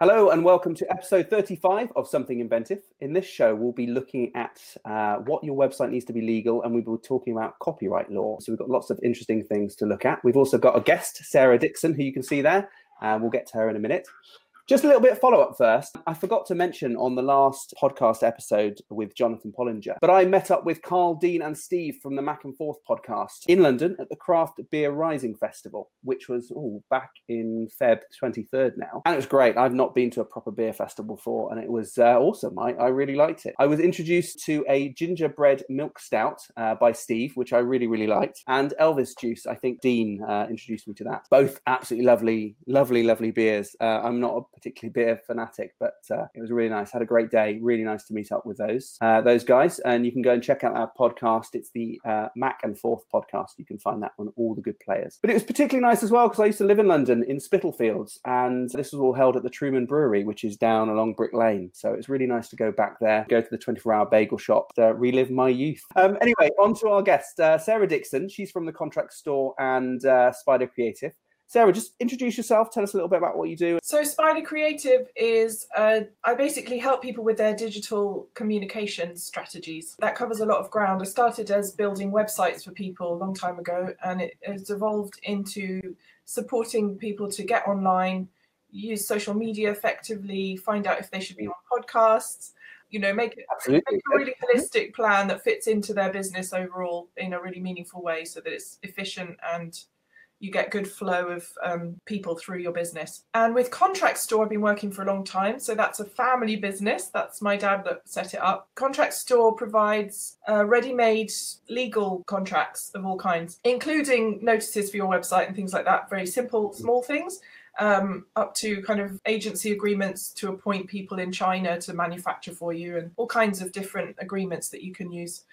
Hello and welcome to episode 35 of Something Inventive. In this show, we'll be looking at uh, what your website needs to be legal and we'll be talking about copyright law. So we've got lots of interesting things to look at. We've also got a guest, Sarah Dixon, who you can see there. And we'll get to her in a minute. Just a little bit of follow up first. I forgot to mention on the last podcast episode with Jonathan Pollinger, but I met up with Carl, Dean, and Steve from the Mac and Forth podcast in London at the Craft Beer Rising Festival, which was oh, back in Feb 23rd now. And it was great. I've not been to a proper beer festival before, and it was uh, awesome. I, I really liked it. I was introduced to a gingerbread milk stout uh, by Steve, which I really, really liked, and Elvis juice. I think Dean uh, introduced me to that. Both absolutely lovely, lovely, lovely beers. Uh, I'm not a particularly beer fanatic, but uh, it was really nice. Had a great day. Really nice to meet up with those uh, those guys. And you can go and check out our podcast. It's the uh, Mac and Forth podcast. You can find that on all the good players. But it was particularly nice as well because I used to live in London in Spitalfields, and this was all held at the Truman Brewery, which is down along Brick Lane. So it's really nice to go back there, go to the 24 hour bagel shop, to relive my youth. Um, anyway, on to our guest, uh, Sarah Dixon. She's from the Contract Store and uh, Spider Creative. Sarah, just introduce yourself. Tell us a little bit about what you do. So, Spider Creative is uh, I basically help people with their digital communication strategies. That covers a lot of ground. I started as building websites for people a long time ago, and it has evolved into supporting people to get online, use social media effectively, find out if they should be on podcasts. You know, make, make a really holistic plan that fits into their business overall in a really meaningful way, so that it's efficient and you get good flow of um, people through your business. And with Contract Store, I've been working for a long time. So that's a family business. That's my dad that set it up. Contract Store provides uh, ready made legal contracts of all kinds, including notices for your website and things like that. Very simple, small things. Um, up to kind of agency agreements to appoint people in China to manufacture for you, and all kinds of different agreements that you can use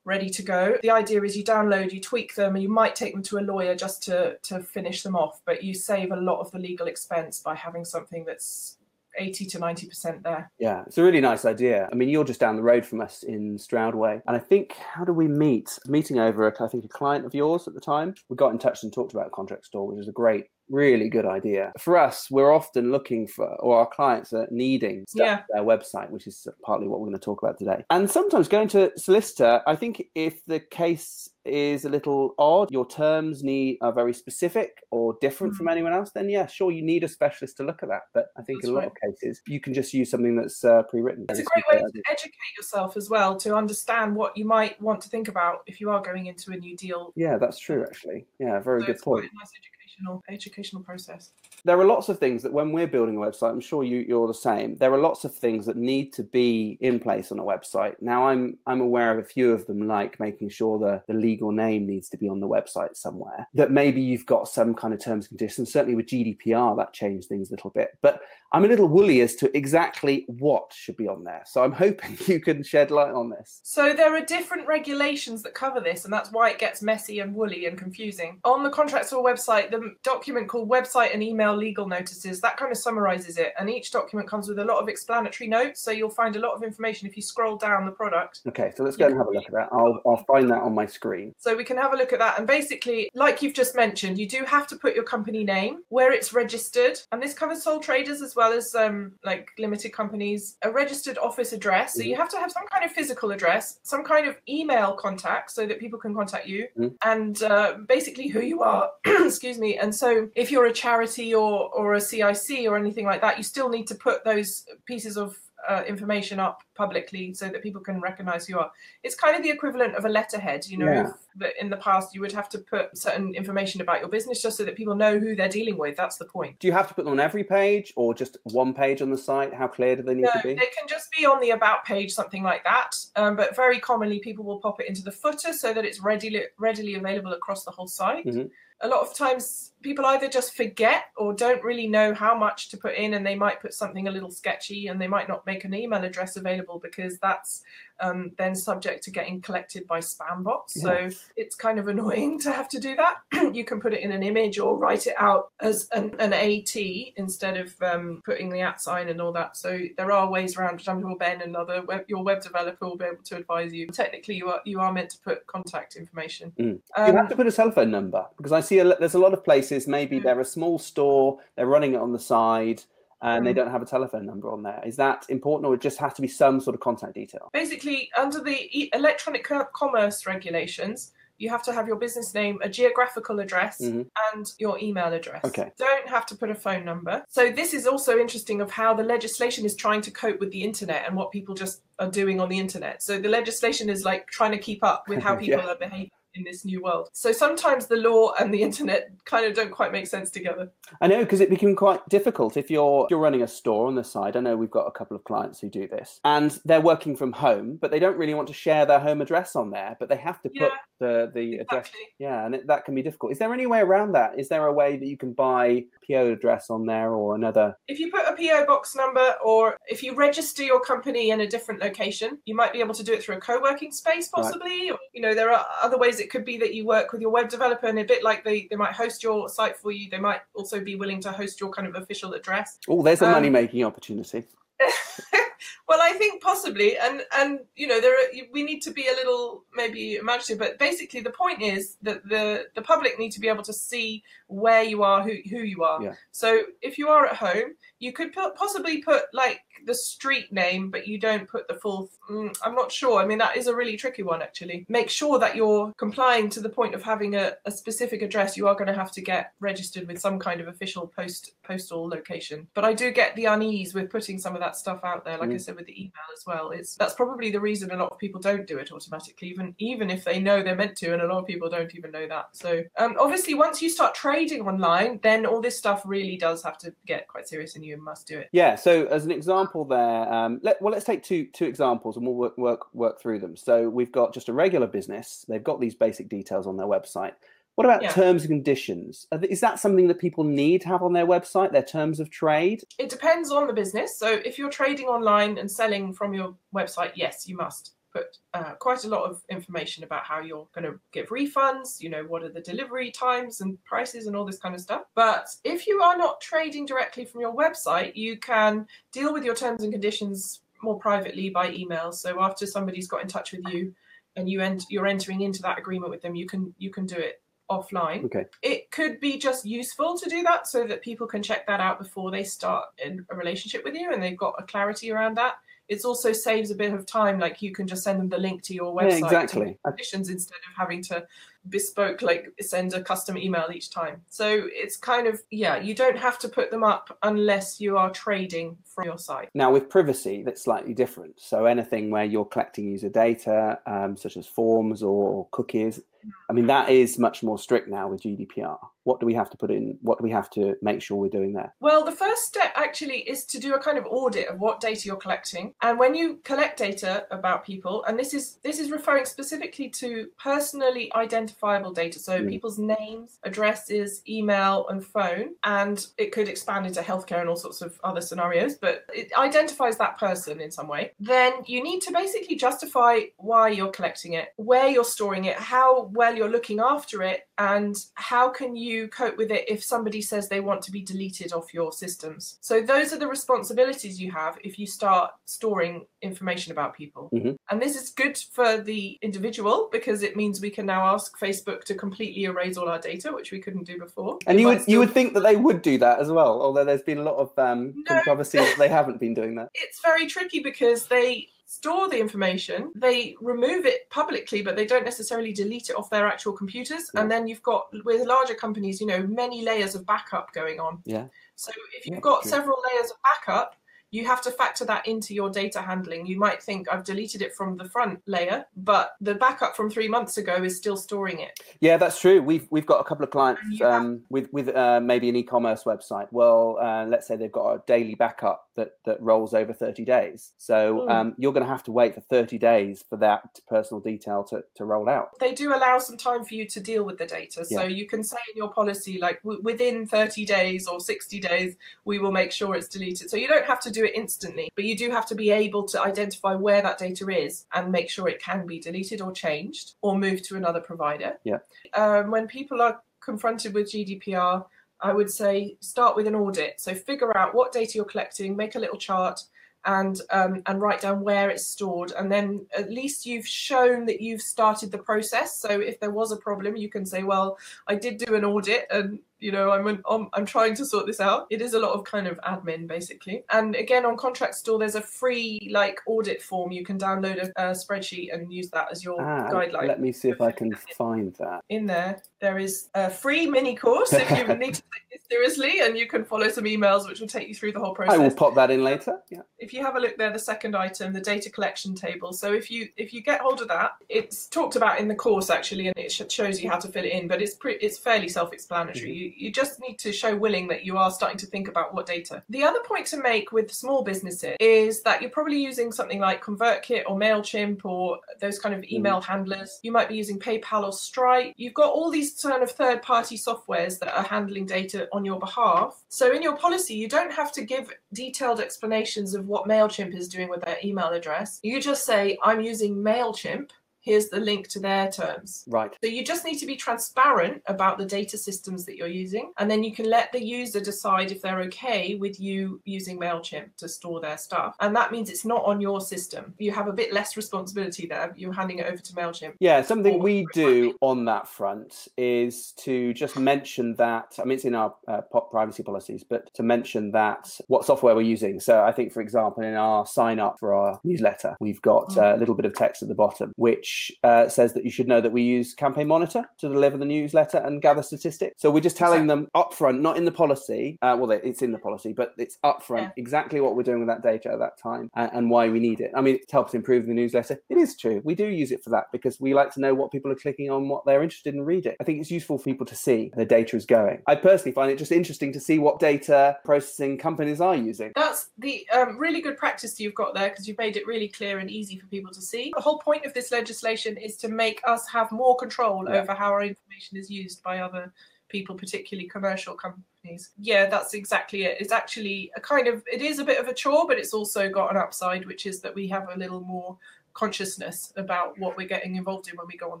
ready to go. The idea is you download, you tweak them, and you might take them to a lawyer just to to finish them off, but you save a lot of the legal expense by having something that's 80 to 90% there. Yeah, it's a really nice idea. I mean, you're just down the road from us in Stroudway. And I think, how do we meet? Meeting over, I think, a client of yours at the time. We got in touch and talked about Contract Store, which is a great really good idea. For us, we're often looking for, or our clients are needing stuff yeah. their website, which is partly what we're going to talk about today. And sometimes going to solicitor, I think if the case is a little odd, your terms need are very specific or different mm-hmm. from anyone else, then yeah, sure, you need a specialist to look at that. But I think that's in a lot of cases, you can just use something that's uh, pre-written. It's a great way to educate yourself as well to understand what you might want to think about if you are going into a new deal. Yeah, that's true. Actually, yeah, very so good point. Nice educational educational process there are lots of things that when we're building a website, I'm sure you, you're the same. There are lots of things that need to be in place on a website. Now, I'm I'm aware of a few of them, like making sure the, the legal name needs to be on the website somewhere. That maybe you've got some kind of terms and conditions. Certainly with GDPR, that changed things a little bit. But I'm a little woolly as to exactly what should be on there. So I'm hoping you can shed light on this. So there are different regulations that cover this, and that's why it gets messy and woolly and confusing. On the Contract Store website, the document called Website and Email Legal Notices, that kind of summarizes it. And each document comes with a lot of explanatory notes. So you'll find a lot of information if you scroll down the product. Okay, so let's go and have a look at that. I'll, I'll find that on my screen. So we can have a look at that. And basically, like you've just mentioned, you do have to put your company name, where it's registered, and this covers sole traders as well as um, like limited companies, a registered office address. So you mm-hmm. have to have some kind of physical address, some kind of email contact so that people can contact you, mm-hmm. and uh, basically who you are. excuse me. And so if you're a charity or or a CIC or anything like that, you still need to put those pieces of uh, information up publicly so that people can recognize who you are. It's kind of the equivalent of a letterhead, you know, yeah. that in the past you would have to put certain information about your business just so that people know who they're dealing with. That's the point. Do you have to put them on every page or just one page on the site? How clear do they need no, to be? They can just be on the about page, something like that. Um, but very commonly, people will pop it into the footer so that it's readily readily available across the whole site. Mm-hmm a lot of times people either just forget or don't really know how much to put in and they might put something a little sketchy and they might not make an email address available because that's um, then subject to getting collected by spam bots. Yes. So it's kind of annoying to have to do that. you can put it in an image or write it out as an, an AT instead of um, putting the at sign and all that. So there are ways around, which I'm sure Ben and other web, your web developer will be able to advise you. Technically, you are you are meant to put contact information. Mm. Um, you have to put a telephone number because I see a, there's a lot of places. Maybe Mm. they're a small store, they're running it on the side, and they Mm. don't have a telephone number on there. Is that important, or it just has to be some sort of contact detail? basically under the electronic commerce regulations you have to have your business name a geographical address Mhm. and your email address Okay. don't have to put a phone number so this is also interesting of how the legislation is trying to cope with the internet and what people just are doing on the internet so the legislation is like trying to keep up with how people Yeah. are behaving in this new world so sometimes the law and the internet kind of don't quite make sense together I know because it became quite difficult if you're if you're running a store on the side. I know we've got a couple of clients who do this, and they're working from home, but they don't really want to share their home address on there, but they have to put Yeah, the the address. Yeah, and it, that can be difficult. Is there any way around that? Is there a way that you can buy PO address on there or another? If you put a PO box number or if you register your company in a different location, you might be able to do it through a co-working space Right. possibly. Or, you know, there are other ways it could be that you work with your web developer and a bit like they, they might host your site for you, they might also be willing to host your kind of official address. Oh, there's a Um, money making opportunity. well, I think possibly, and and you know, there are, we need to be a little maybe imaginative, but basically the point is that the the public need to be able to see where you are, who who you are. Yeah. So if you are at home, you could put, possibly put like the street name, but you don't put the full. Mm, I'm not sure. I mean, that is a really tricky one actually. Make sure that you're complying to the point of having a, a specific address. You are going to have to get registered with some kind of official post postal location. But I do get the unease with putting some of that stuff out there. Like I Mm. said with the email as well. It's that's probably the reason a lot of people don't do it automatically, even even if they know they're meant to, and a lot of people don't even know that. So um, obviously, once you start trading online, then all this stuff really does have to get quite serious, and you must do it. Yeah. So as an example, there. Um, let, well, let's take two two examples, and we'll work work work through them. So we've got just a regular business. They've got these basic details on their website. What about Yeah. terms and conditions? Is that something that people need to have on their website? Their terms of trade? It depends on the business. So if you're trading online and selling from your website, yes, you must put uh, quite a lot of information about how you're going to give refunds, you know, what are the delivery times and prices and all this kind of stuff. But if you are not trading directly from your website, you can deal with your terms and conditions more privately by email. So after somebody's got in touch with you and you end, you're entering into that agreement with them, you can you can do it offline Okay. it could be just useful to do that so that people can check that out before they start in a relationship with you and they've got a clarity around that. It also saves a bit of time, like you can just send them the link to your Yeah, website exactly. I- conditions instead of having to bespoke like send a custom email each time. So it's kind of yeah, you don't have to put them up unless you are trading from your site. Now, with privacy, that's slightly different. So, anything where you're collecting user data, um, such as forms or cookies, I mean, that is much more strict now with GDPR. What do we have to put in? What do we have to make sure we're doing there? Well, the first step actually is to do a kind of audit of what data you're collecting. And when you collect data about people, and this is this is referring specifically to personally identifiable data, so Mm. people's names, addresses, email, and phone, and it could expand into healthcare and all sorts of other scenarios, but it identifies that person in some way. Then you need to basically justify why you're collecting it, where you're storing it, how well you're looking after it, and how can you cope with it if somebody says they want to be deleted off your systems. So those are the responsibilities you have if you start storing information about people. Mhm. And this is good for the individual because it means we can now ask Facebook to completely erase all our data, which we couldn't do before. And you would you would think that they would do that as well, although there's been a lot of um, No. controversy that they haven't been doing that. it's very tricky because they store the information, they remove it publicly, but they don't necessarily delete it off their actual computers. Yeah. And then you've got with larger companies, you know, many layers of backup going on. Yeah. So if you've Yeah, got true. several layers of backup, you have to factor that into your data handling. You might think I've deleted it from the front layer, but the backup from three months ago is still storing it. Yeah, that's true. We've we've got a couple of clients have- um, with with uh, maybe an e-commerce website. Well, uh, let's say they've got a daily backup that that rolls over 30 days. So Mm. um, you're going to have to wait for 30 days for that personal detail to, to roll out. they do allow some time for you to deal with the data. So Yeah. you can say in your policy, like w- within 30 days or 60 days, we will make sure it's deleted. So you don't have to do it instantly, but you do have to be able to identify where that data is and make sure it can be deleted or changed or moved to another provider. Yeah. Um, when people are confronted with GDPR, I would say start with an audit. So figure out what data you're collecting, make a little chart, and um, and write down where it's stored and then at least you've shown that you've started the process so if there was a problem you can say well i did do an audit and you know i'm an, um, i'm trying to sort this out. It is a lot of kind of admin basically. And again on contract store there's a free like audit form. You can download a, a spreadsheet and use that as your Ah, guideline. let me see if I can find that. in there there is a free mini course if you need to take this seriously and you can follow some emails which will take you through the whole process I will pop that in later. Yeah. if you have a look there the second item the data collection table. So if you if you get hold of that it's talked about in the course actually and it shows you how to fill it in but it's pre- it's fairly self-explanatory you, you just need to show willing that you are starting to think about what data the other point to make with small businesses is that you're probably using something like convertkit or mailchimp or those kind of hmm. email handlers you might be using paypal or stripe you've got all these kind of third party softwares that are handling data on your behalf so in your policy you don't have to give detailed explanations of what MailChimp is doing with their email address. You just say, I'm using MailChimp. Here's the link to their terms. Right. So you just need to be transparent about the data systems that you're using, and then you can let the user decide if they're okay with you using MailChimp to store their stuff. And that means it's not on your system. You have a bit less responsibility there. You're handing it over to MailChimp. Yeah, something we do on that front is to just mention that. I mean, it's in our uh, pop privacy policies, but to mention that what software we're using. So, I think, for example, in our sign up for our newsletter, we've got uh, a little bit of text at the bottom, which uh, says that you should know that we use Campaign Monitor to deliver the newsletter and gather statistics. So, we're just telling them upfront, not in the policy. Uh, well, it's in the policy, but it's upfront Yeah. exactly what we're doing with that data at that time and, and why we need it. I mean, it helps improve the newsletter. It is true. We do use it for that because we like to know what people are clicking on, what they're interested in reading. I think it's useful for people to see the data is going. I personally find it just interesting to see what data processing companies are using. That's the um, really good practice you've got there because you've made it really clear and easy for people to see. The whole point of this legislation is to make us have more control Yeah. over how our information is used by other people, particularly commercial companies. Yeah, that's exactly it. It's actually a kind of, it is a bit of a chore, but it's also got an upside, which is that we have a little more consciousness about what we're getting involved in when we go on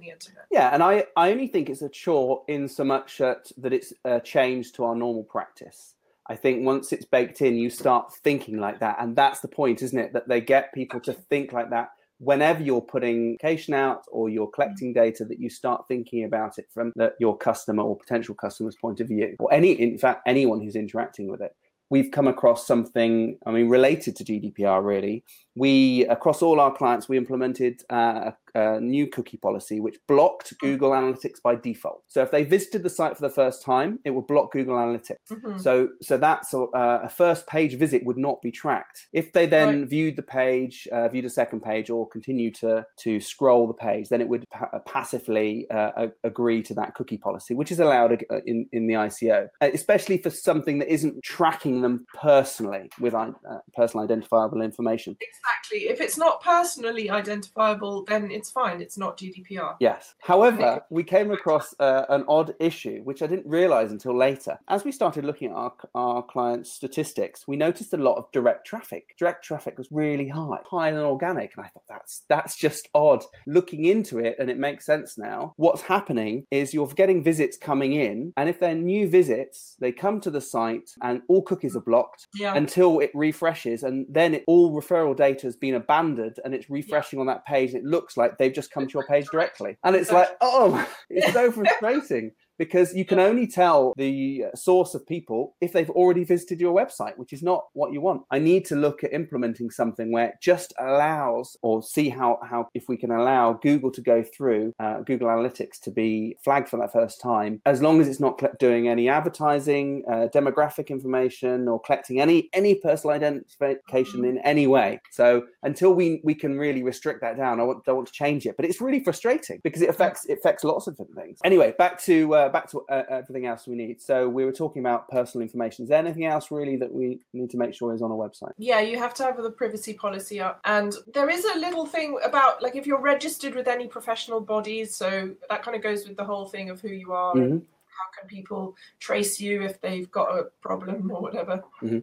the internet. Yeah, and I, I only think it's a chore in so much that, that it's uh, a change to our normal practice. I think once it's baked in, you start thinking like that. And that's the point, isn't it? That they get people to think like that whenever you're putting application out or you're collecting data that you start thinking about it from the, your customer or potential customer's point of view or any in fact anyone who's interacting with it we've come across something i mean related to gdpr really. We across all our clients we implemented uh, a, new cookie policy which blocked google analytics by default. So if they visited the site for the first time it would block google analytics. Mhm. so so that's a, a first page visit would not be tracked. If they then viewed the page uh, viewed a second page or continue to to scroll the page then it would pa- passively uh, agree to that cookie policy which is allowed uh, in in the ico uh, especially for something that isn't tracking them personally with uh, personal identifiable information. Exactly. If it's not personally identifiable, then it's fine. It's not GDPR. Yes. However, we came across uh, an odd issue, which I didn't realize until later. As we started looking at our, our clients' statistics, we noticed a lot of direct traffic. Direct traffic was really high, higher than organic. And I thought that's that's just odd. Looking into it, and it makes sense now. What's happening is you're getting visits coming in, and if they're new visits, they come to the site and all cookies are blocked Yeah. until it refreshes and then it, all referral data has been abandoned and it's refreshing on that page it looks like they've just come to your page directly. And it's like oh it's so frustrating because you can only tell the uh, source of people if they've already visited your website which is not what you want. I need to look at implementing something where it just allows or see how how if we can allow google to go through uh, google analytics to be flagged for that first time as long as it's not doing any advertising uh, demographic information or collecting any any personal identification in any way. So until we we can really restrict that down i want, don't want to change it. But it's really frustrating because it affects it affects lots of different things. Anyway back to uh, uh, back to uh, everything else we need. So we were talking about personal information. Is there anything else really that we need to make sure is on a website? Yeah, you have to have the privacy policy up. And there is a little thing about like if you're registered with any professional bodies, so that kind of goes with the whole thing of who you are Mhm. and how can people trace you if they've got a problem or whatever. Mhm.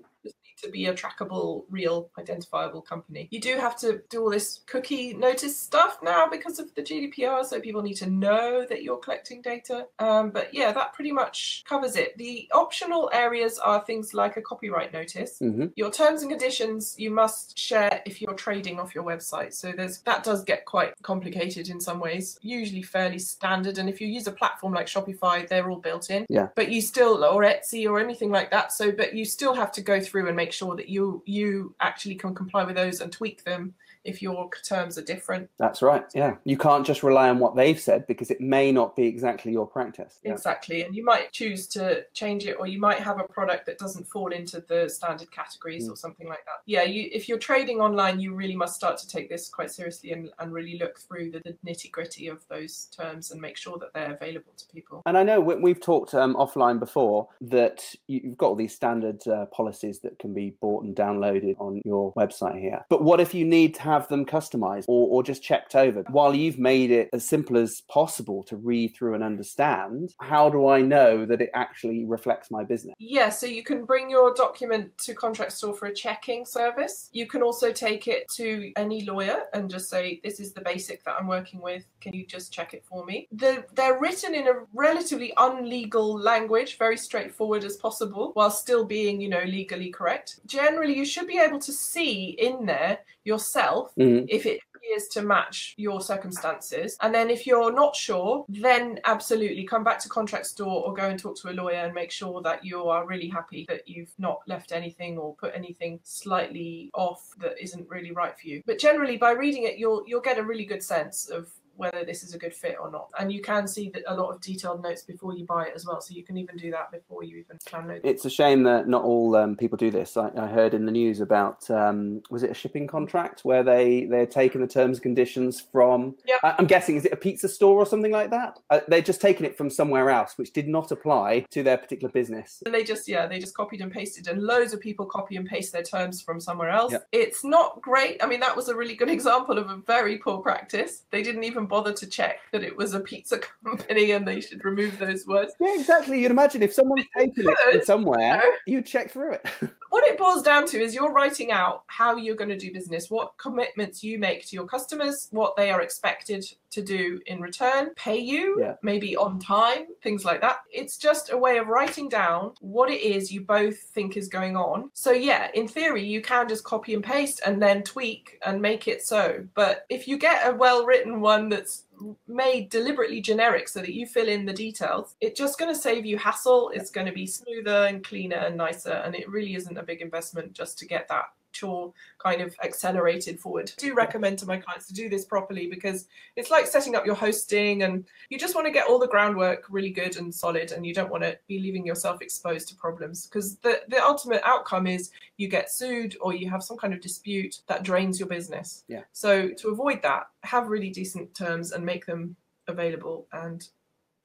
To be a trackable, real, identifiable company. You do have to do all this cookie notice stuff now because of the GDPR, so people need to know that you're collecting data. Um, but yeah, that pretty much covers it. The optional areas are things like a copyright notice. hmm Your terms and conditions you must share if you're trading off your website. So there's that does get quite complicated in some ways. Usually fairly standard, and if you use a platform like Shopify, they're all built in. Yeah. But you still or Etsy or anything like that. So but you still have to go through and make sure that you you actually can comply with those and tweak them if your terms are different. That's right. Yeah, you can't just rely on what they've said because it may not be exactly your practice. Yeah. Exactly. And you might choose to change it or you might have a product that doesn't fall into the standard categories or something like that. Yeah, you if you're trading online, you really must start to take this quite seriously and, and really look through the, the nitty gritty of those terms and make sure that they're available to people. And I know we- we've talked um, offline before that you- you've got all these standard uh, policies that can be bought and downloaded on your website here. But what if you need to have them customized or, or just checked over? While you've made it as simple as possible to read through and understand, how do I know that it actually reflects my business? Yeah, so you can bring your document to Contract Store for a checking service. You can also take it to any lawyer and just say, This is the basic that I'm working with. Can you just check it for me? The, they're written in a relatively unlegal language, very straightforward as possible, while still being, you know, legally correct. Generally, you should be able to see in there yourself Mhm. if it appears to match your circumstances. And then if you're not sure, then absolutely come back to contract store or go and talk to a lawyer and make sure that you are really happy that you've not left anything or put anything slightly off that isn't really right for you. But generally by reading it you'll you'll get a really good sense of whether this is a good fit or not. And you can see that a lot of detailed notes before you buy it as well. So you can even do that before you even download it. It's a shame that not all um, people do this. I, I heard in the news about um, was it a shipping contract where they they're taking the terms and conditions from. Yeah. I, I'm guessing is it a pizza store or something like that? Uh, they're just taking it from somewhere else, which did not apply to their particular business. And they just, yeah, they just copied and pasted, and loads of people copy and paste their terms from somewhere else. Yep. It's not great. I mean, that was a really good example of a very poor practice. They didn't even bother to check that it was a pizza company and they should remove those words. Yeah, exactly. You'd imagine if someone's taken it somewhere, you'd check through it. What it boils down to is you're writing out how you're going to do business, what commitments you make to your customers, what they are expected to do in return, pay you, Yeah. maybe on time, things like that. It's just a way of writing down what it is you both think is going on. So, yeah, in theory, you can just copy and paste and then tweak and make it so. But if you get a well written one that's made deliberately generic so that you fill in the details, it's just going to save you hassle. It's going to be smoother and cleaner and nicer. And it really isn't a big investment just to get that chore kind of accelerated forward. I do recommend to my clients to do this properly because it's like setting up your hosting and you just want to get all the groundwork really good and solid and you don't want to be leaving yourself exposed to problems because the, the ultimate outcome is you get sued or you have some kind of dispute that drains your business. Yeah. So to avoid that, have really decent terms and make them available and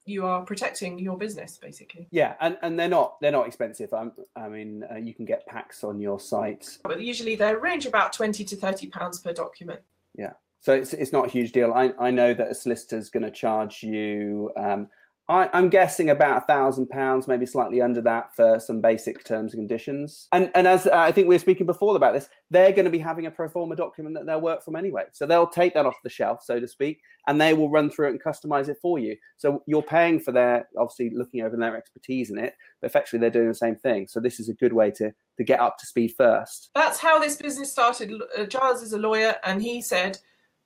you are protecting your business basically. Yeah, and, and they're not they're not expensive. i I mean, uh, you can get packs on your site, But usually they range about 20 to 30 pounds per document. Yeah so it's it's not a huge deal. I I know that a solicitor's going to charge you. Um, I, I'm guessing about a thousand pounds, maybe slightly under that, for some basic terms and conditions. And and as uh, I think we were speaking before about this, they're going to be having a pro forma document that they'll work from anyway. So they'll take that off the shelf, so to speak, and they will run through it and customize it for you. So you're paying for their obviously looking over their expertise in it, but effectively they're doing the same thing. So this is a good way to to get up to speed first. That's how this business started. Uh, Giles is a lawyer, and he said,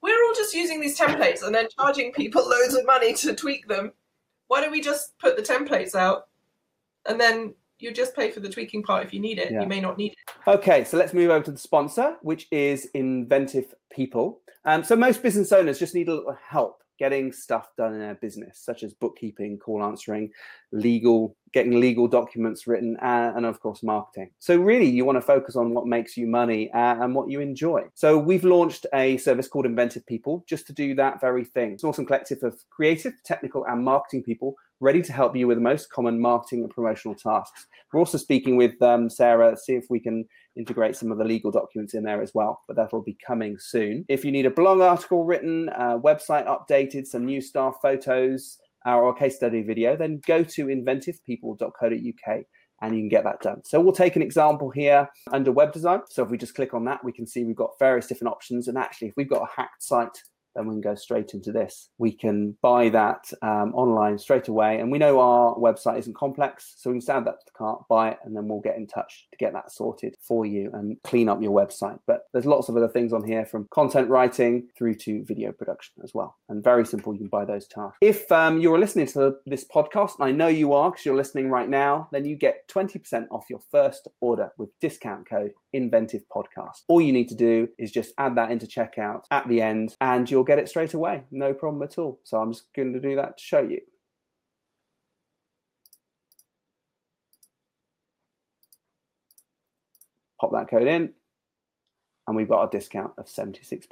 "We're all just using these templates and then charging people loads of money to tweak them. Why don't we just put the templates out, and then you just pay for the tweaking part if you need it. Yeah. You may not need it. Okay, so let's move over to the sponsor, which is Inventive People. Um, so most business owners just need a little help getting stuff done in their business, such as bookkeeping, call answering, legal getting legal documents written, and, and of course, marketing. So, really, you want to focus on what makes you money uh, and what you enjoy. So, we've launched a service called Inventive People just to do that very thing. It's an awesome collective of creative, technical, and marketing people ready to help you with the most common marketing and promotional tasks. We're also speaking with um, Sarah, see if we can integrate some of the legal documents in there as well, but that'll be coming soon. If you need a blog article written, a website updated, some new staff photos, a case study video, then go to inventivepeople.co.uk and you can get that done. So we'll take an example here under web design. So if we just click on that, we can see we've got various different options. And actually, if we've got a hacked site then we can go straight into this. We can buy that um, online straight away. And we know our website isn't complex, so we can add that to the cart, buy it, and then we'll get in touch to get that sorted for you and clean up your website. But there's lots of other things on here from content writing through to video production as well. And very simple, you can buy those tasks. If um, you're listening to this podcast, and I know you are because you're listening right now, then you get 20% off your first order with discount code Inventive Podcast. All you need to do is just add that into checkout at the end and you'll get it straight away. No problem at all. So I'm just going to do that to show you. Pop that code in and we've got a discount of £76.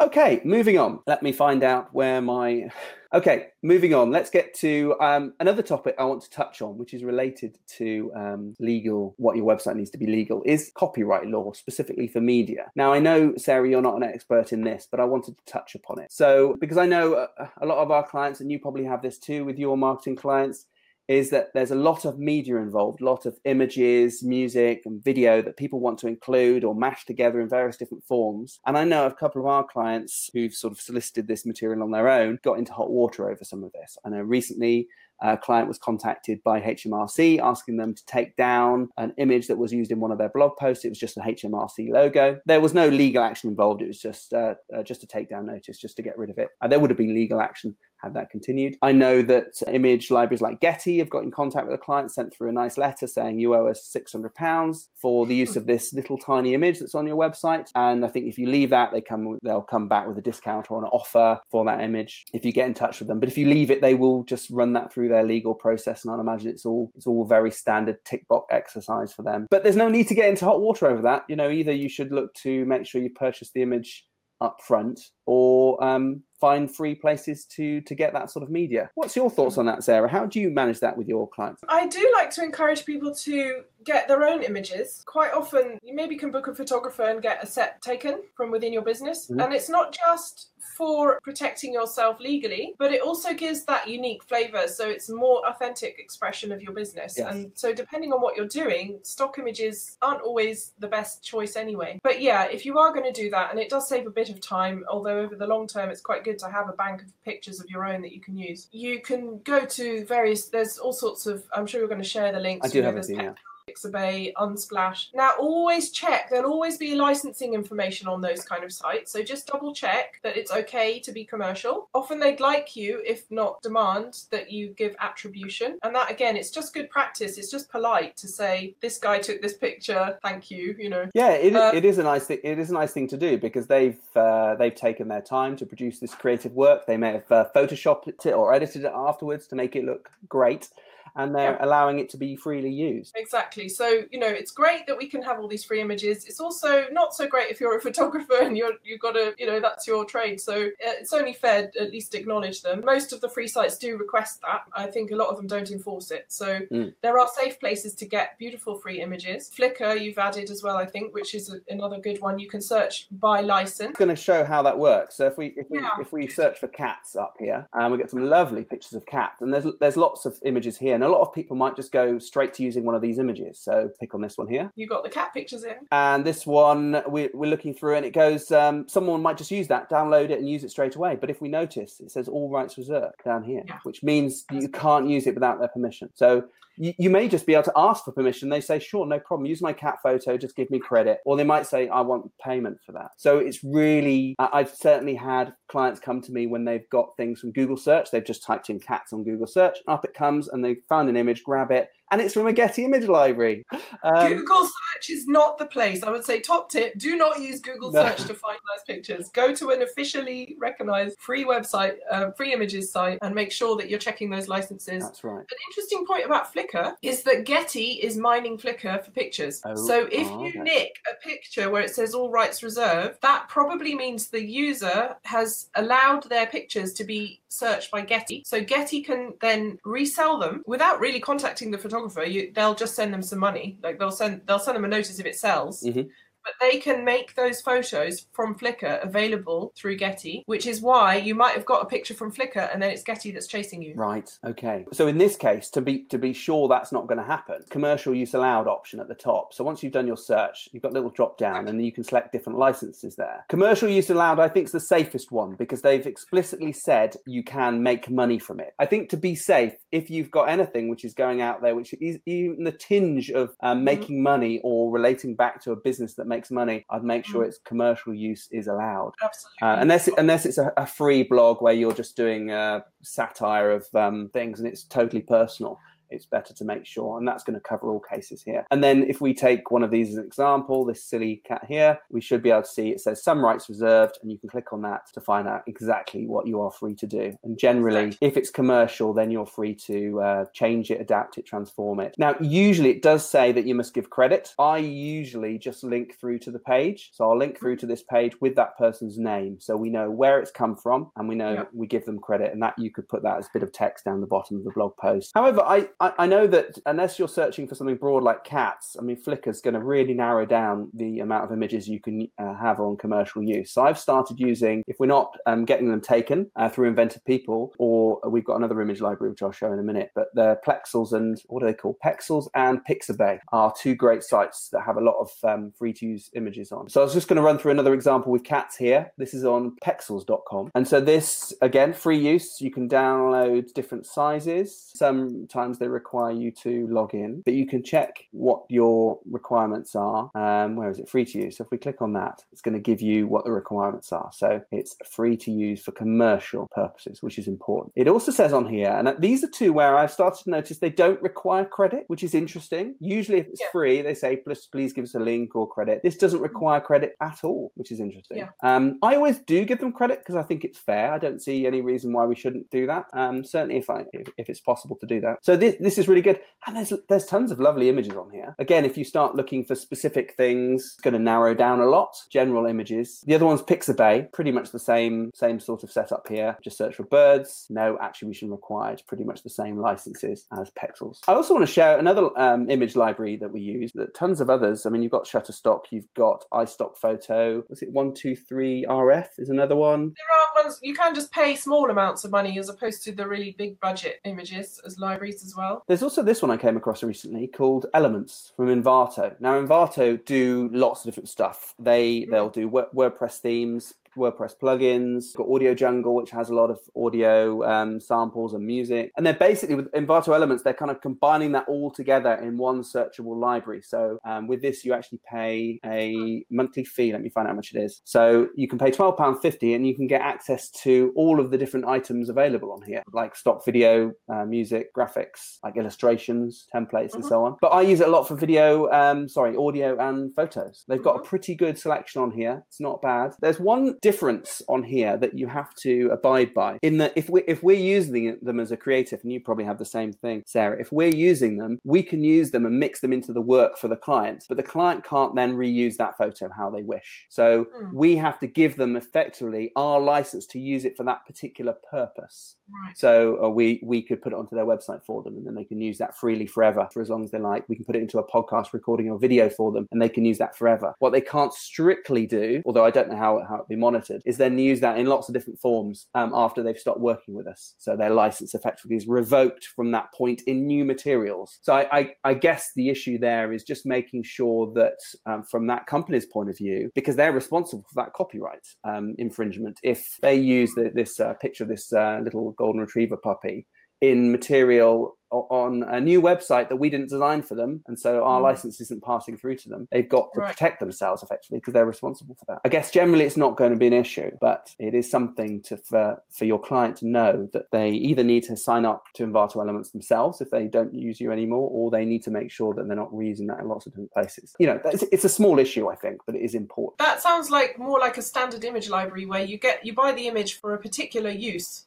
Okay, moving on. Let me find out where my. Okay, moving on. Let's get to um, another topic I want to touch on, which is related to um, legal, what your website needs to be legal, is copyright law, specifically for media. Now, I know, Sarah, you're not an expert in this, but I wanted to touch upon it. So, because I know a, a lot of our clients, and you probably have this too with your marketing clients, is that there's a lot of media involved, a lot of images, music, and video that people want to include or mash together in various different forms. And I know a couple of our clients who've sort of solicited this material on their own got into hot water over some of this. I know recently a client was contacted by HMRC asking them to take down an image that was used in one of their blog posts. It was just a HMRC logo. There was no legal action involved. It was just uh, uh, just a takedown notice, just to get rid of it. And there would have been legal action had that continued. I know that image libraries like Getty have got in contact with a client, sent through a nice letter saying you owe us £600 for the use of this little tiny image that's on your website. And I think if you leave that, they come they'll come back with a discount or an offer for that image if you get in touch with them. But if you leave it, they will just run that through their legal process. And I'd imagine it's all it's all very standard tick box exercise for them. But there's no need to get into hot water over that. You know, either you should look to make sure you purchase the image up front or um, find free places to to get that sort of media. What's your thoughts on that, Sarah? How do you manage that with your clients? I do like to encourage people to get their own images. Quite often, you maybe can book a photographer and get a set taken from within your business, mm-hmm. and it's not just for protecting yourself legally, but it also gives that unique flavor. So it's more authentic expression of your business. Yes. And so, depending on what you're doing, stock images aren't always the best choice anyway. But yeah, if you are going to do that, and it does save a bit of time, although over the long term, it's quite good to have a bank of pictures of your own that you can use. You can go to various, there's all sorts of, I'm sure you're going to share the links. I do have a yeah. Pixabay, Unsplash. Now, always check. There'll always be licensing information on those kind of sites. So just double check that it's okay to be commercial. Often they'd like you, if not demand, that you give attribution. And that, again, it's just good practice. It's just polite to say, this guy took this picture. Thank you. You know. Yeah, it, uh, it is a nice thing. It is a nice thing to do because they've uh, they've taken their time to produce this creative work. They may have uh, photoshopped it or edited it afterwards to make it look great and they're yeah. allowing it to be freely used. Exactly. So you know, it's great that we can have all these free images. It's also not so great if you're a photographer and you're you've got to you know that's your trade. So uh, it's only fair at least acknowledge them. Most of the free sites do request that. I think a lot of them don't enforce it. So mm. there are safe places to get beautiful free images. Flickr you've added as well, I think, which is a, another good one. You can search by license. I'm going to show how that works. So if we if we yeah. if we search for cats up here, and um, we get some lovely pictures of cats, and there's there's lots of images here and a lot of people might just go straight to using one of these images. So pick on this one here. You got the cat pictures in. And this one we're, we're looking through and it goes, um, someone might just use that, download it and use it straight away. But if we notice, it says all rights reserved down here, yeah. which means you can't use it without their permission. So you, you, may just be able to ask for permission. They say, sure, no problem. Use my cat photo. Just give me credit. Or they might say, I want payment for that. So it's really, I've certainly had clients come to me when they've got things from Google search. They've just typed in cats on Google search. Up it comes and they found an image, grab it, and it's from a Getty image library. Um, Google search is not the place. I would say top tip: do not use Google No. search to find nice pictures. Go to an officially recognized free website, uh, free images site, and make sure that you're checking those licenses. That's right. An interesting point about Flickr is that Getty is mining Flickr for pictures. Oh, so if oh, you okay. nick a picture where it says all rights reserved, that probably means the user has allowed their pictures to be searched by Getty. So Getty can then resell them without really contacting the photographer. You, they'll just send them some money. Like they'll send they'll send them a notice if it sells. Mhm. But they can make those photos from Flickr available through Getty, which is why you might have got a picture from Flickr and then it's Getty that's chasing you. Right. Okay. So in this case, to be to be sure that's not going to happen, commercial use allowed option at the top. So once you've done your search, you've got a little drop down, and you can select different licenses there. Commercial use allowed, I think, is the safest one because they've explicitly said you can make money from it. I think to be safe, if you've got anything which is going out there, which is even the tinge of um, Mhm. making money or relating back to a business that makes money, I'd make sure Mhm. its commercial use is allowed. Absolutely. Uh, unless it, unless it's a, a free blog where you're just doing uh, satire of um, things and it's totally personal it's better to make sure and that's going to cover all cases here. And then if we take one of these as an example this silly cat here we should be able to see it says some rights reserved and you can click on that to find out exactly what you are free to do. And generally if it's commercial then you're free to uh, change it adapt it transform it. Now usually it does say that you must give credit. I usually just link through to the page. So i'll link through to this page with that person's name. So we know where it's come from and we know we give them credit and that you could put that as a bit of text down the bottom of the blog post. However i i, know that unless you're searching for something broad like cats i mean flickr's going to really narrow down the amount of images you can uh, have on commercial use. So i've started using if we're not um, getting them taken uh, through inventive people or we've got another image library which i'll show in a minute but the plexels and what are they called? Pexels and pixabay are two great sites that have a lot of um, free to use images on. So i was just going to run through another example with cats here. This is on pexels.com and so this again free use. You can download different sizes. Sometimes they require you to log in but you can check what your requirements are um, where is it? Free to use. So if we click on that it's going to give you what the requirements are. So it's free to use for commercial purposes which is important. It also says on here and these are two where i've started to notice they don't require credit which is interesting. Usually if it's Yeah. free they say please please give us a link or credit. This doesn't require credit at all which is interesting. Yeah. um, i always do give them credit because i think it's fair. I don't see any reason why we shouldn't do that. Um, certainly if i if, if it's possible to do that. So this, this is really good. And there's there's tons of lovely images on here. Again if you start looking for specific things it's going to narrow down a lot. General images. The other one's pixabay. Pretty much the same same sort of setup here. Just search for birds. No attribution required. Pretty much the same licenses as pexels. I also want to share another um, image library that we use that tons of others. I mean you've got shutterstock you've got istock photo was it 123 rf is another one. There are ones you can just pay small amounts of money as opposed to the really big budget images as libraries as well. There's also this one I came across recently called Elements from Envato. Now Envato do lots of different stuff. They hmm. they'll do WordPress themes, WordPress plugins, got Audio Jungle, which has a lot of audio um, samples and music. And they're basically with Envato Elements, they're kind of combining that all together in one searchable library. So um, with this, you actually pay a monthly fee. Let me find out how much it is. So you can pay £12.50 and you can get access to all of the different items available on here, like stock video, uh, music, graphics, like illustrations, templates, and Mhm. so on. But I use it a lot for video, um, sorry, audio and photos. They've got a Mhm. pretty good selection on here. It's not bad. There's one difference on here that you have to abide by. In that, if we if we're using them as a creative, and you probably have the same thing, Sarah. If we're using them, we can use them and mix them into the work for the client, but the client can't then reuse that photo how they wish. So Hmm. we have to give them effectively our license to use it for that particular purpose. Right. So uh, we we could put it onto their website for them, and then they can use that freely forever for as long as they like. We can put it into a podcast recording or video for them, and they can use that forever. What they can't strictly do, although I don't know how how it be monitored, is then use that in lots of different forms um, after they've stopped working with us. So their license effectively is revoked from that point in new materials. So I I, I guess the issue there is just making sure that um, from that company's point of view, because they're responsible for that copyright um, infringement, if they use the, this uh, picture this uh, little golden retriever puppy in material on a new website that we didn't design for them and so our mm. license isn't passing through to them they've got to right. protect themselves effectively because they're responsible for that i guess generally it's not going to be an issue but it is something to for, for your client to know that they either need to sign up to envato elements themselves if they don't use you anymore or they need to make sure that they're not reusing that in lots of different places you know it's a small issue i think but it is important that sounds like more like a standard image library where you get you buy the image for a particular use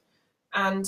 and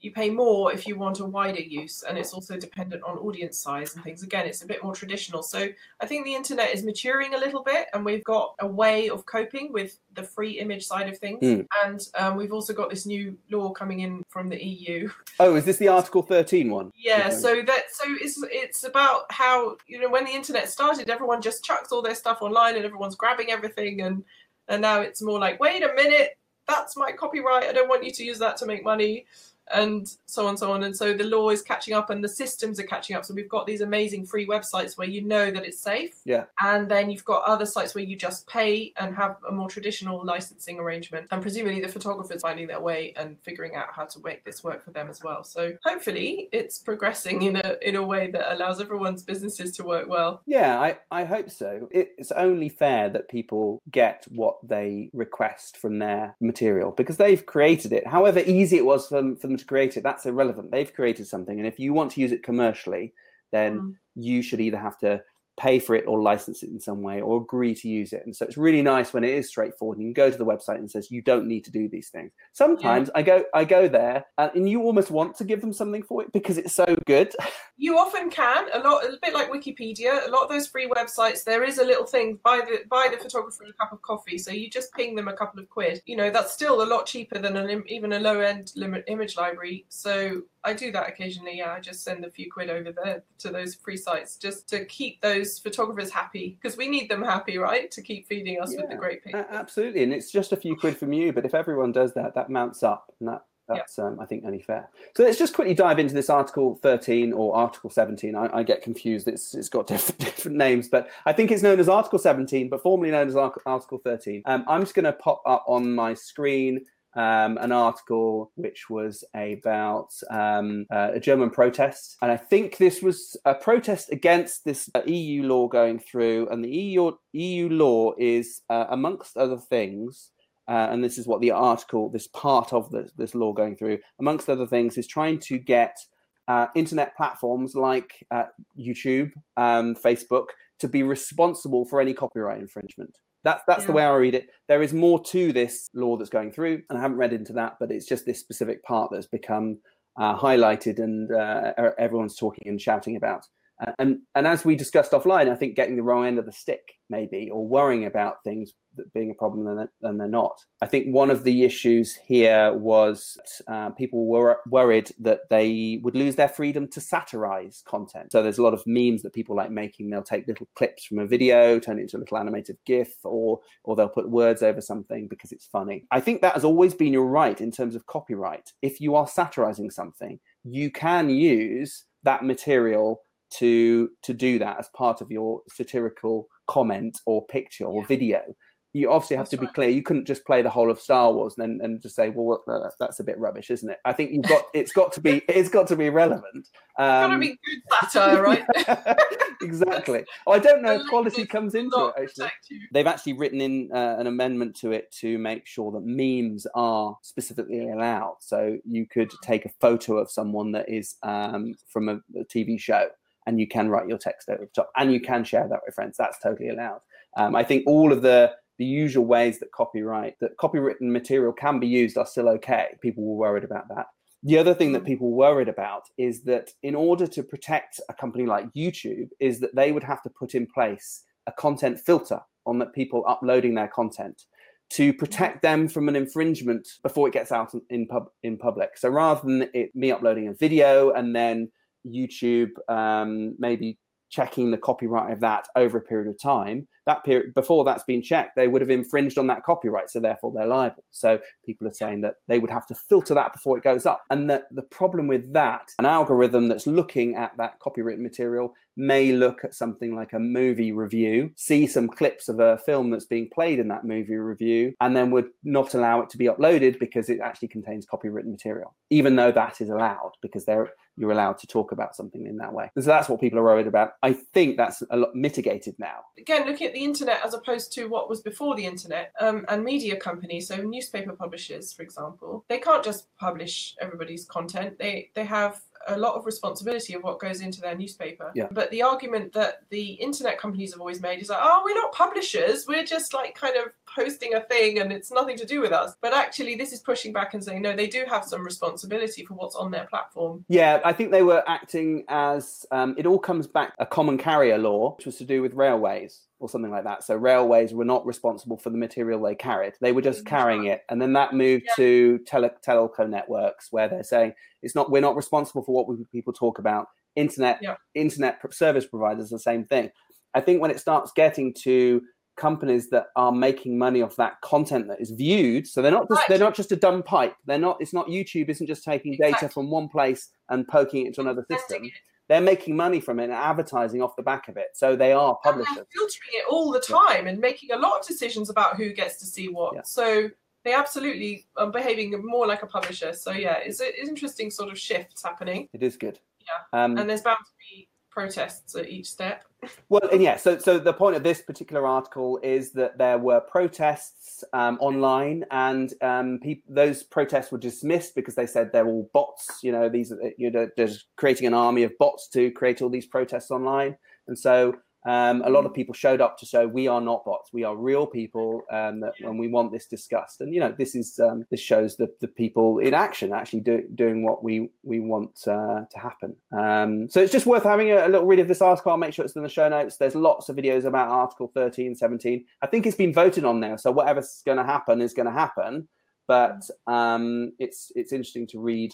you pay more if you want a wider use and it's also dependent on audience size and things. Again it's a bit more traditional. So i think the internet is maturing a little bit and we've got a way of coping with the free image side of things. Mm. and um, we've also got this new law coming in from the eu oh is this the article 13 one? Yeah so that so it's it's about how you know when the internet started everyone just chucks all their stuff online and everyone's grabbing everything and and now it's more like wait a minute that's my copyright. I don't want you to use that to make money and so on and so on. And so the law is catching up and the systems are catching up. So we've got these amazing free websites where you know that it's safe. Yeah. And then you've got other sites where you just pay and have a more traditional licensing arrangement. And presumably the photographers finding their way and figuring out how to make this work for them as well. So hopefully it's progressing in a in a way that allows everyone's businesses to work well. Yeah i i hope so. It's only fair that people get what they request from their material because they've created it however easy it was for them, for them to create it, that's irrelevant. They've created something, and if you want to use it commercially, then mm. you should either have to pay for it or license it in some way or agree to use it. And so it's really nice when it is straightforward and you go to the website and says you don't need to do these things. Sometimes yeah. I go I go there and you almost want to give them something for it because it's so good. You often can. A lot a bit like Wikipedia, a lot of those free websites there is a little thing buy the buy the photographer a cup of coffee. So you just ping them a couple of quid. You know, that's still a lot cheaper than an even a low end image library. So I do that occasionally. Yeah, I just send a few quid over there to those free sites just to keep those photographers happy because we need them happy, right? To keep feeding us yeah, with the great pictures. Absolutely, and it's just a few quid from you, but if everyone does that, that mounts up, and that that's um, I think only fair. So let's just quickly dive into this Article 13 or Article 17. I, I, get confused; it's it's got different different names, but I think it's known as Article 17, but formerly known as Article 13. Um, I'm just going to pop up on my screen um, an article which was about um, uh, a German protest. And I think this was a protest against this uh, EU law going through. And the EU, EU law is, uh, amongst other things, uh, and this is what the article, this part of this, this law going through, amongst other things, is trying to get uh, internet platforms like uh, YouTube, um, Facebook, to be responsible for any copyright infringement. That's that's yeah. the way I read it. There is more to this law that's going through, and I haven't read into that, but it's just this specific part that's become uh, highlighted and uh, everyone's talking and shouting about. Uh, and and as we discussed offline, I think getting the wrong end of the stick maybe, or worrying about things being a problem than they're not. I think one of the issues here was uh, people were worried that they would lose their freedom to satirize content. So there's a lot of memes that people like making. They'll take little clips from a video, turn it into a little animated GIF, or or they'll put words over something because it's funny. I think that has always been your right in terms of copyright. If you are satirizing something, you can use that material to to do that as part of your satirical comment or picture or yeah. video. You obviously have that's to be right. clear you couldn't just play the whole of star wars and then and just say well that's a bit rubbish isn't it? I think you've got it's got to be it's got to be relevant. Um, got to be good satire right? Exactly. Oh, i don't know if quality comes into it actually. they've actually written in uh, an amendment to it to make sure that memes are specifically allowed. So you could take a photo of someone that is um, from a, a tv show and you can write your text over the top and you can share that with friends. That's totally allowed. Um, i think all of the the usual ways that copyright that copywritten material can be used are still okay. People were worried about that. The other thing that mm. people were worried about is that in order to protect a company like youtube is that they would have to put in place a content filter on that people uploading their content to protect them from an infringement before it gets out in pub in public. So rather than it me uploading a video and then YouTube um, maybe checking the copyright of that over a period of time, that period before that's been checked, they would have infringed on that copyright, so therefore they're liable. So people are saying that they would have to filter that before it goes up, and that the problem with that, an algorithm that's looking at that copywritten material may look at something like a movie review, see some clips of a film that's being played in that movie review, and then would not allow it to be uploaded because it actually contains copywritten material, even though that is allowed because they're you're allowed to talk about something in that way. And so that's what people are worried about. I think that's a lot mitigated now. Again, looking at the internet as opposed to what was before the internet, um, and media companies, so newspaper publishers, for example, they can't just publish everybody's content. They they have a lot of responsibility of what goes into their newspaper. Yeah. But the argument that the internet companies have always made is like, oh, we're not publishers. We're just like kind of posting a thing and it's nothing to do with us. But actually, this is pushing back and saying, no, they do have some responsibility for what's on their platform. Yeah, I think they were acting as um, it all comes back a common carrier law, which was to do with railways or something like that. So railways were not responsible for the material they carried; they were just carrying it. And then that moved Yeah. to tele- telco networks, where they're saying it's not we're not responsible for what we, people talk about. Internet Yeah. internet service providers the same thing. I think when it starts getting to companies that are making money off that content that is viewed so they're not just Right. they're not just a dumb pipe they're not it's not youtube isn't just taking data from one place and poking it to another system they're making money from it and advertising off the back of it so they are publishers filtering it all the time and making a lot of decisions about who gets to see what. Yeah. So they absolutely are behaving more like a publisher. So yeah, it's an interesting sort of shifts happening, it is good Yeah. um, and there's bound to be protests at each step. Well, and yeah. So, so the point of this particular article is that there were protests um, online, and um, peop those protests were dismissed because they said they're all bots. You know, these are you know, there's creating an army of bots to create all these protests online, and so. Um, a lot of people showed up to show we are not bots. We are real people, um, when we want this discussed, and you know this is um, this shows the, the people in action actually do, doing what we we want uh, to happen. Um, so it's just worth having a, a little read of this article. I'll make sure it's in the show notes. There's lots of videos about Article 13, 17. I think it's been voted on now, so whatever's going to happen is going to happen. But um, it's it's interesting to read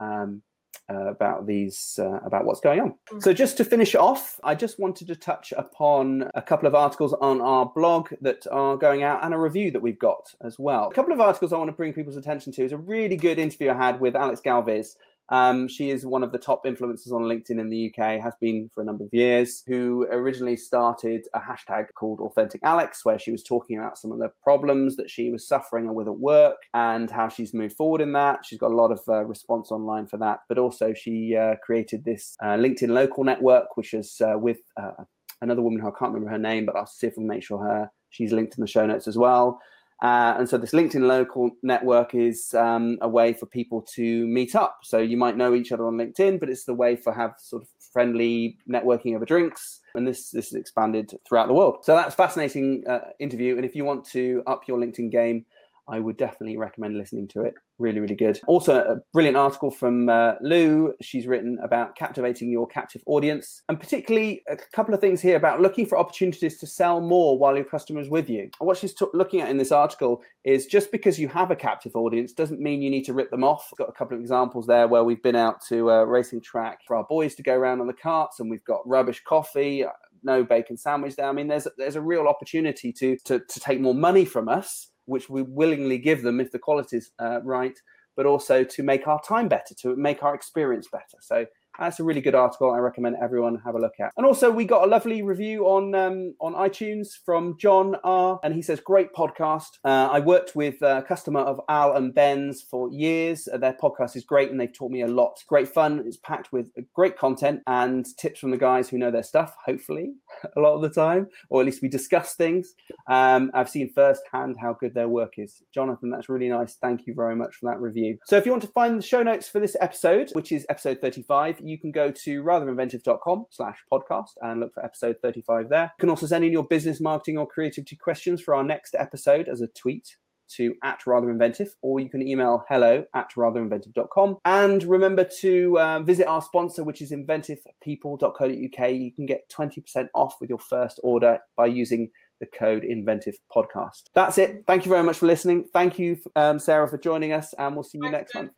um, uh, about these uh, about what's going on. So just to finish off, I just wanted to touch upon a couple of articles on our blog that are going out and a review that we've got as well. A couple of articles I want to bring people's attention to is a really good interview I had with Alex Galvez. Um, she is one of the top influencers on LinkedIn in the UK, has been for a number of years, who originally started a hashtag called Authentic Alex, where she was talking about some of the problems that she was suffering with at work and how she's moved forward in that. She's got a lot of uh, response online for that, but also she uh, created this uh, LinkedIn local network, which is uh, with uh, another woman who I can't remember her name, but I'll see if can make sure her she's linked in the show notes as well. Uh, and so this LinkedIn local network is um, a way for people to meet up. So you might know each other on LinkedIn, but it's the way for have sort of friendly networking over drinks. And this this is expanded throughout the world. So that's fascinating uh, interview. And if you want to up your LinkedIn game, I would definitely recommend listening to it. Really, really good. Also, a brilliant article from uh, Lou. She's written about captivating your captive audience, and particularly a couple of things here about looking for opportunities to sell more while your customer is with you. What she's t- looking at in this article is just because you have a captive audience doesn't mean you need to rip them off. Got a couple of examples there where we've been out to a racing track for our boys to go around on the karts, and we've got rubbish coffee. No bacon sandwich there. I mean, there's there's a real opportunity to to, to take more money from us which we willingly give them if the quality's uh, right, but also to make our time better, to make our experience better. So that's a really good article. I recommend everyone have a look at. And also, we got a lovely review on um, on iTunes from John R. And he says, "Great podcast. Uh, I worked with a customer of Al and Ben's for years. Uh, their podcast is great, and they've taught me a lot. Great fun. It's packed with great content and tips from the guys who know their stuff. Hopefully, a lot of the time, or at least we discuss things. Um, I've seen firsthand how good their work is. Jonathan, that's really nice. Thank you very much for that review. So, if you want to find the show notes for this episode, which is episode 35, you can go to ratherinventive.com slash podcast and look for episode 35 there. You can also send in your business, marketing, or creativity questions for our next episode as a tweet to at rather inventive or you can email hello at ratherinventive.com and remember to uh, visit our sponsor which is inventivepeople.co.uk you can get 20% off with your first order by using the code inventive podcast. That's it. Thank you very much for listening. Thank you um, sarah for joining us and we'll see you next month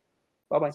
bye bye